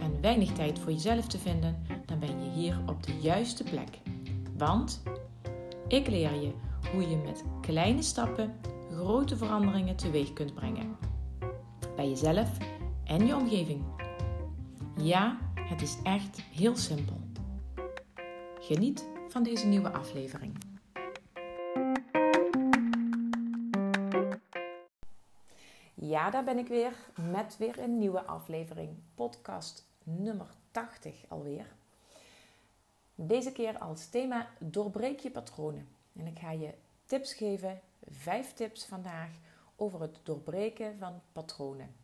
en weinig tijd voor jezelf te vinden, dan ben je hier op de juiste plek. Want ik leer je hoe je met kleine stappen grote veranderingen teweeg kunt brengen. Bij jezelf en je omgeving. Ja, het is echt heel simpel. Geniet van deze nieuwe aflevering. Daar ben ik weer met weer een nieuwe aflevering. Podcast nummer 80 alweer. Deze keer als thema doorbreek je patronen. En ik ga je tips geven, vijf tips vandaag over het doorbreken van patronen.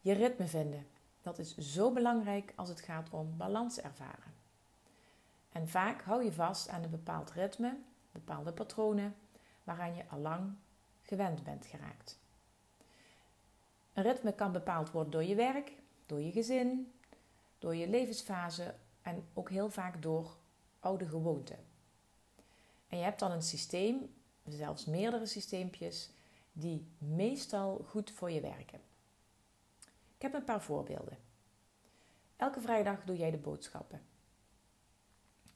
Je ritme vinden. Dat is zo belangrijk als het gaat om balans ervaren. En vaak hou je vast aan een bepaald ritme, bepaalde patronen, waaraan je allang gewend bent geraakt. Een ritme kan bepaald worden door je werk, door je gezin, door je levensfase en ook heel vaak door oude gewoonten. En je hebt dan een systeem, zelfs meerdere systeempjes, die meestal goed voor je werken. Ik heb een paar voorbeelden. Elke vrijdag doe jij de boodschappen.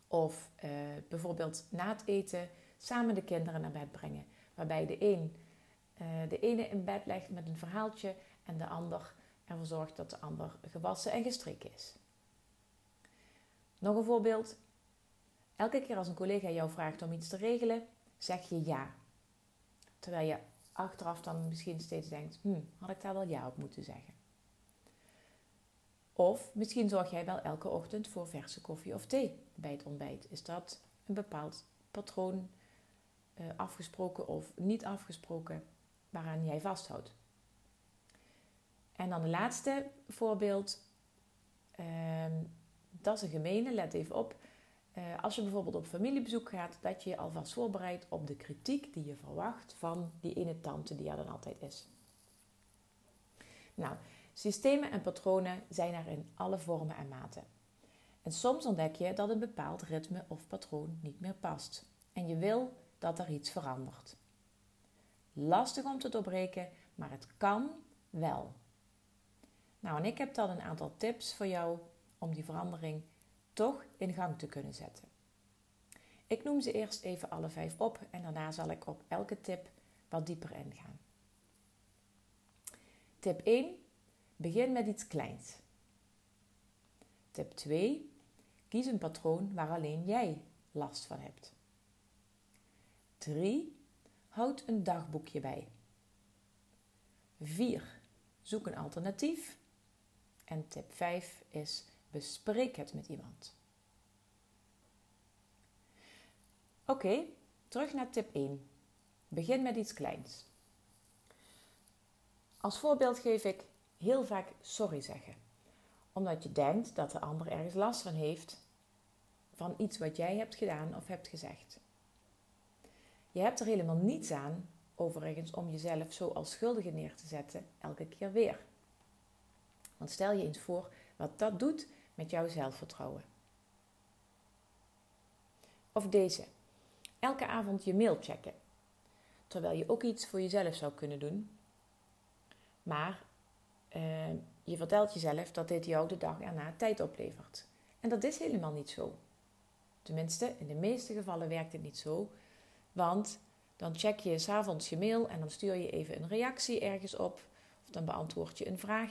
Of uh, bijvoorbeeld na het eten samen de kinderen naar bed brengen. Waarbij de uh, de ene in bed legt met een verhaaltje en de ander ervoor zorgt dat de ander gewassen en gestreken is. Nog een voorbeeld. Elke keer als een collega jou vraagt om iets te regelen, zeg je ja. Terwijl je achteraf dan misschien steeds denkt: hm, had ik daar wel ja op moeten zeggen? Of misschien zorg jij wel elke ochtend voor verse koffie of thee bij het ontbijt. Is dat een bepaald patroon afgesproken of niet afgesproken waaraan jij vasthoudt? En dan de laatste voorbeeld. Uh, dat is een gemene, let even op. Uh, als je bijvoorbeeld op familiebezoek gaat, dat je je alvast voorbereidt op de kritiek die je verwacht van die ene tante die er dan altijd is. Nou, systemen en patronen zijn er in alle vormen en maten. En soms ontdek je dat een bepaald ritme of patroon niet meer past. En je wil dat er iets verandert. Lastig om te doorbreken, maar het kan wel. Nou, en ik heb dan een aantal tips voor jou om die verandering toch in gang te kunnen zetten. Ik noem ze eerst even alle vijf op en daarna zal ik op elke tip wat dieper ingaan. Tip 1. Begin met iets kleins. Tip 2. Kies een patroon waar alleen jij last van hebt. 3. Houd een dagboekje bij. 4. Zoek een alternatief. En tip 5 is bespreek het met iemand. Oké, terug naar tip 1. Begin met iets kleins. Als voorbeeld geef ik heel vaak sorry zeggen. Omdat je denkt dat de ander ergens last van heeft van iets wat jij hebt gedaan of hebt gezegd. Je hebt er helemaal niets aan, overigens, om jezelf zo als schuldige neer te zetten elke keer weer. Want stel je eens voor wat dat doet met jouw zelfvertrouwen. Of deze. Elke avond je mail checken. Terwijl je ook iets voor jezelf zou kunnen doen. Maar uh, je vertelt jezelf dat dit jou de dag erna tijd oplevert. En dat is helemaal niet zo. Tenminste, in de meeste gevallen werkt het niet zo. Want dan check je s'avonds je mail en dan stuur je even een reactie ergens op. Of dan beantwoord je een vraag.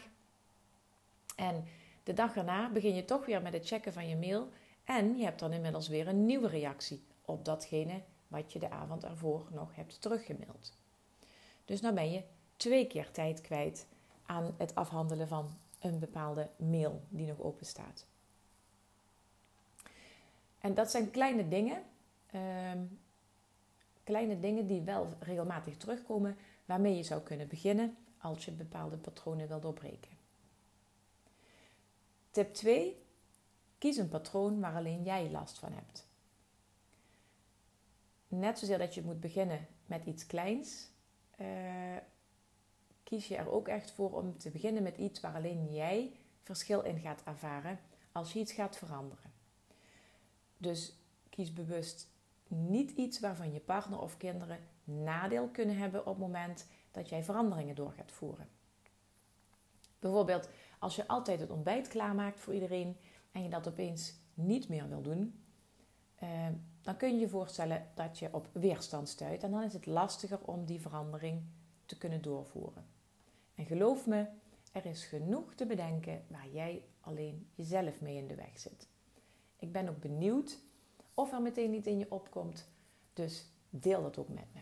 En de dag erna begin je toch weer met het checken van je mail. En je hebt dan inmiddels weer een nieuwe reactie op datgene wat je de avond ervoor nog hebt teruggemaild. Dus dan ben je twee keer tijd kwijt aan het afhandelen van een bepaalde mail die nog open staat. En dat zijn kleine dingen, ehm, kleine dingen die wel regelmatig terugkomen, waarmee je zou kunnen beginnen als je bepaalde patronen wil doorbreken. Tip 2. Kies een patroon waar alleen jij last van hebt. Net zozeer dat je moet beginnen met iets kleins, uh, kies je er ook echt voor om te beginnen met iets waar alleen jij verschil in gaat ervaren als je iets gaat veranderen. Dus kies bewust niet iets waarvan je partner of kinderen nadeel kunnen hebben op het moment dat jij veranderingen door gaat voeren. Bijvoorbeeld als je altijd het ontbijt klaarmaakt voor iedereen en je dat opeens niet meer wil doen, eh, dan kun je je voorstellen dat je op weerstand stuit en dan is het lastiger om die verandering te kunnen doorvoeren. En geloof me, er is genoeg te bedenken waar jij alleen jezelf mee in de weg zit. Ik ben ook benieuwd of er meteen niet in je opkomt, dus deel dat ook met me.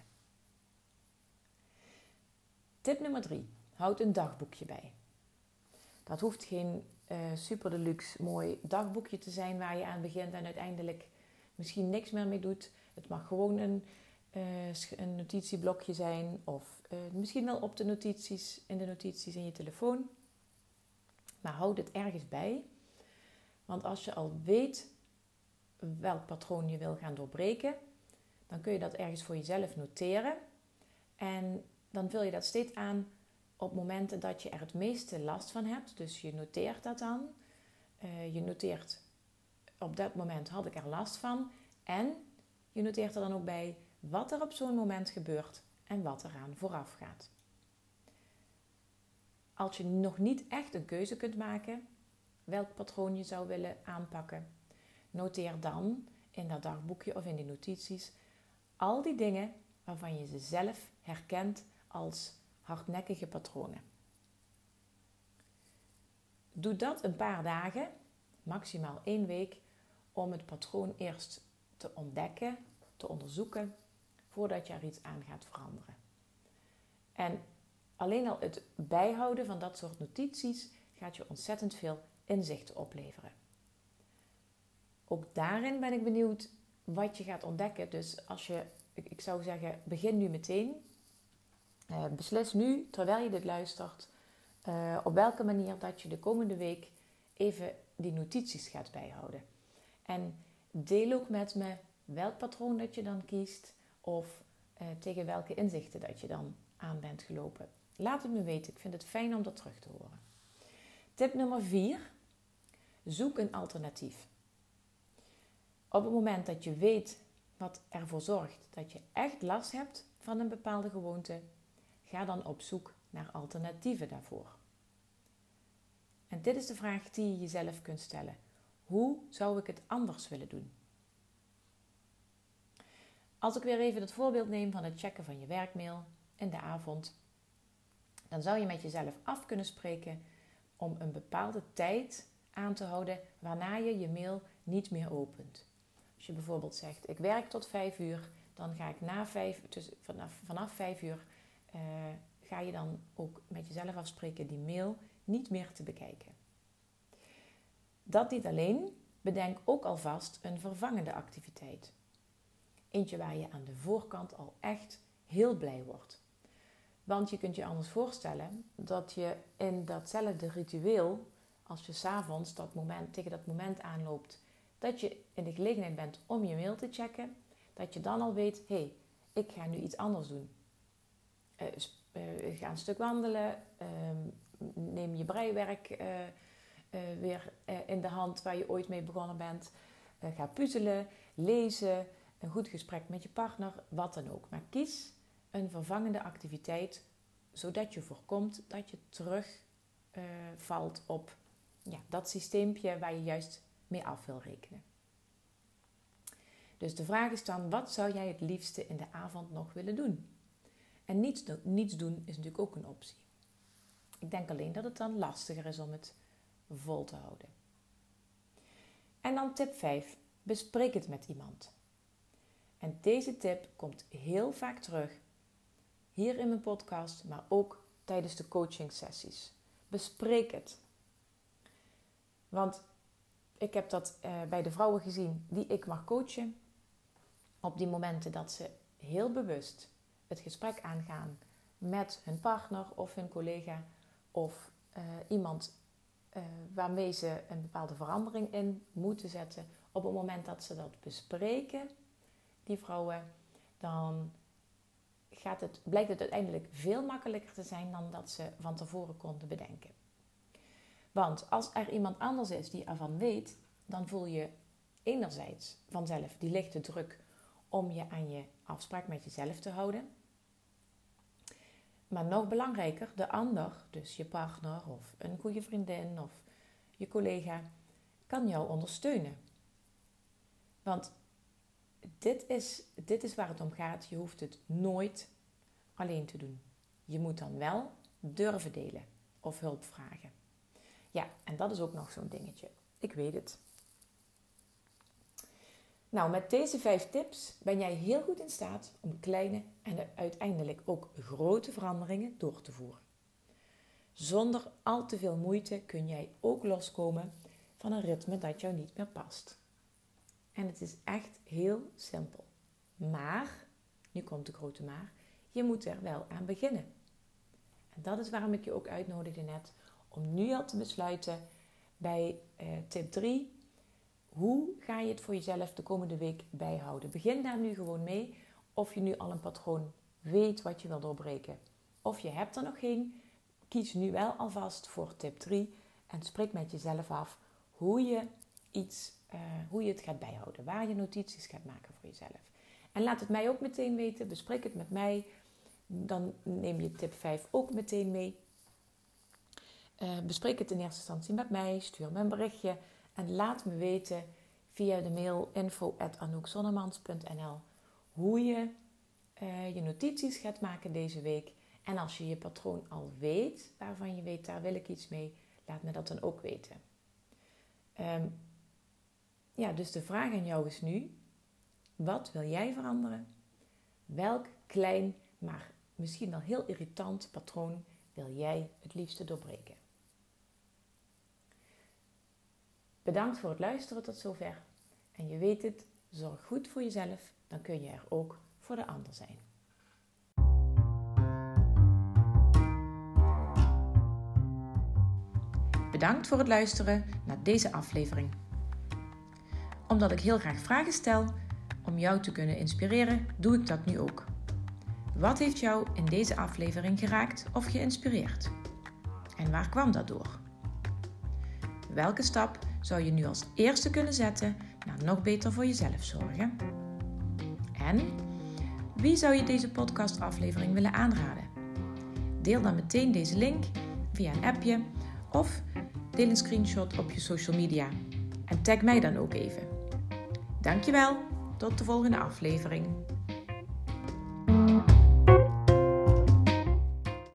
Tip nummer 3. Houd een dagboekje bij. Dat hoeft geen uh, super deluxe mooi dagboekje te zijn waar je aan begint en uiteindelijk misschien niks meer mee doet. Het mag gewoon een, uh, een notitieblokje zijn of uh, misschien wel op de notities, in de notities in je telefoon. Maar houd het ergens bij. Want als je al weet welk patroon je wil gaan doorbreken, dan kun je dat ergens voor jezelf noteren. En dan vul je dat steeds aan op momenten dat je er het meeste last van hebt. Dus je noteert dat dan. Uh, je noteert op dat moment had ik er last van. En je noteert er dan ook bij wat er op zo'n moment gebeurt en wat eraan vooraf gaat. Als je nog niet echt een keuze kunt maken welk patroon je zou willen aanpakken, noteer dan in dat dagboekje of in die notities al die dingen waarvan je ze zelf herkent als hardnekkige patronen. Doe dat een paar dagen, maximaal één week, om het patroon eerst te ontdekken, te onderzoeken, voordat je er iets aan gaat veranderen. En alleen al het bijhouden van dat soort notities gaat je ontzettend veel inzicht opleveren. Ook daarin ben ik benieuwd wat je gaat ontdekken. Dus als je, ik zou zeggen, begin nu meteen. Uh, beslis nu, terwijl je dit luistert, uh, op welke manier dat je de komende week even die notities gaat bijhouden. En deel ook met me welk patroon dat je dan kiest of uh, tegen welke inzichten dat je dan aan bent gelopen. Laat het me weten. Ik vind het fijn om dat terug te horen. Tip nummer 4. Zoek een alternatief. Op het moment dat je weet wat ervoor zorgt dat je echt last hebt van een bepaalde gewoonte, ga dan op zoek naar alternatieven daarvoor. En dit is de vraag die je jezelf kunt stellen. Hoe zou ik het anders willen doen? Als ik weer even het voorbeeld neem van het checken van je werkmail in de avond, dan zou je met jezelf af kunnen spreken om een bepaalde tijd aan te houden waarna je je mail niet meer opent. Als je bijvoorbeeld zegt: Ik werk tot vijf uur, dan ga ik na vijf, dus vanaf, vanaf vijf uur uh, ga je dan ook met jezelf afspreken die mail niet meer te bekijken. Dat niet alleen, bedenk ook alvast een vervangende activiteit. Eentje waar je aan de voorkant al echt heel blij wordt. Want je kunt je anders voorstellen dat je in datzelfde ritueel, als je s'avonds dat moment, tegen dat moment aanloopt, dat je in de gelegenheid bent om je mail te checken, dat je dan al weet, hé, hey, ik ga nu iets anders doen. Uh, uh, ga een stuk wandelen, uh, neem je breiwerk uh, weer in de hand waar je ooit mee begonnen bent. ga puzzelen, lezen, een goed gesprek met je partner, wat dan ook. Maar kies een vervangende activiteit, zodat je voorkomt dat je terugvalt op ja, dat systeempje waar je juist mee af wil rekenen. Dus de vraag is dan, wat zou jij het liefste in de avond nog willen doen? En niets, niets doen is natuurlijk ook een optie. Ik denk alleen dat het dan lastiger is om het vol te houden. En dan tip 5. Bespreek het met iemand. En deze tip komt heel vaak terug hier in mijn podcast, maar ook tijdens de coaching sessies. Bespreek het. Want ik heb dat eh, bij de vrouwen gezien die ik mag coachen. Op die momenten dat ze heel bewust het gesprek aangaan met hun partner of hun collega of uh, iemand uh, waarmee ze een bepaalde verandering in moeten zetten. Op het moment dat ze dat bespreken, die vrouwen, dan gaat het, blijkt het uiteindelijk veel makkelijker te zijn dan dat ze van tevoren konden bedenken. Want als er iemand anders is die ervan weet, dan voel je enerzijds vanzelf die lichte druk om je aan je afspraak met jezelf te houden. Maar nog belangrijker, de ander, dus je partner of een goede vriendin of je collega, kan jou ondersteunen. Want dit is, dit is waar het om gaat. Je hoeft het nooit alleen te doen. Je moet dan wel durven delen of hulp vragen. Ja, en dat is ook nog zo'n dingetje. Ik weet het. Nou, met deze vijf tips ben jij heel goed in staat om kleine en uiteindelijk ook grote veranderingen door te voeren. Zonder al te veel moeite kun jij ook loskomen van een ritme dat jou niet meer past. En het is echt heel simpel. Maar, nu komt de grote maar, je moet er wel aan beginnen. En dat is waarom ik je ook uitnodigde net om nu al te besluiten bij eh, tip 3 hoe ga je het voor jezelf de komende week bijhouden? Begin daar nu gewoon mee. Of je nu al een patroon weet wat je wil doorbreken. Of je hebt er nog geen. Kies nu wel alvast voor tip 3 en spreek met jezelf af hoe je, iets, uh, hoe je het gaat bijhouden. Waar je notities gaat maken voor jezelf. En laat het mij ook meteen weten. Bespreek het met mij. Dan neem je tip 5 ook meteen mee. Uh, bespreek het in eerste instantie met mij. Stuur me een berichtje. En laat me weten via de mail info.anoukzonnemans.nl hoe je uh, je notities gaat maken deze week. En als je je patroon al weet, waarvan je weet, daar wil ik iets mee, laat me dat dan ook weten. Um, ja, dus de vraag aan jou is nu: wat wil jij veranderen? Welk klein, maar misschien wel heel irritant patroon wil jij het liefste doorbreken? Bedankt voor het luisteren tot zover. En je weet het, zorg goed voor jezelf, dan kun je er ook voor de ander zijn. Bedankt voor het luisteren naar deze aflevering. Omdat ik heel graag vragen stel om jou te kunnen inspireren, doe ik dat nu ook. Wat heeft jou in deze aflevering geraakt of geïnspireerd? En waar kwam dat door? Welke stap zou je nu als eerste kunnen zetten naar nog beter voor jezelf zorgen? En wie zou je deze podcastaflevering willen aanraden? Deel dan meteen deze link via een appje of deel een screenshot op je social media en tag mij dan ook even. Dankjewel, tot de volgende aflevering.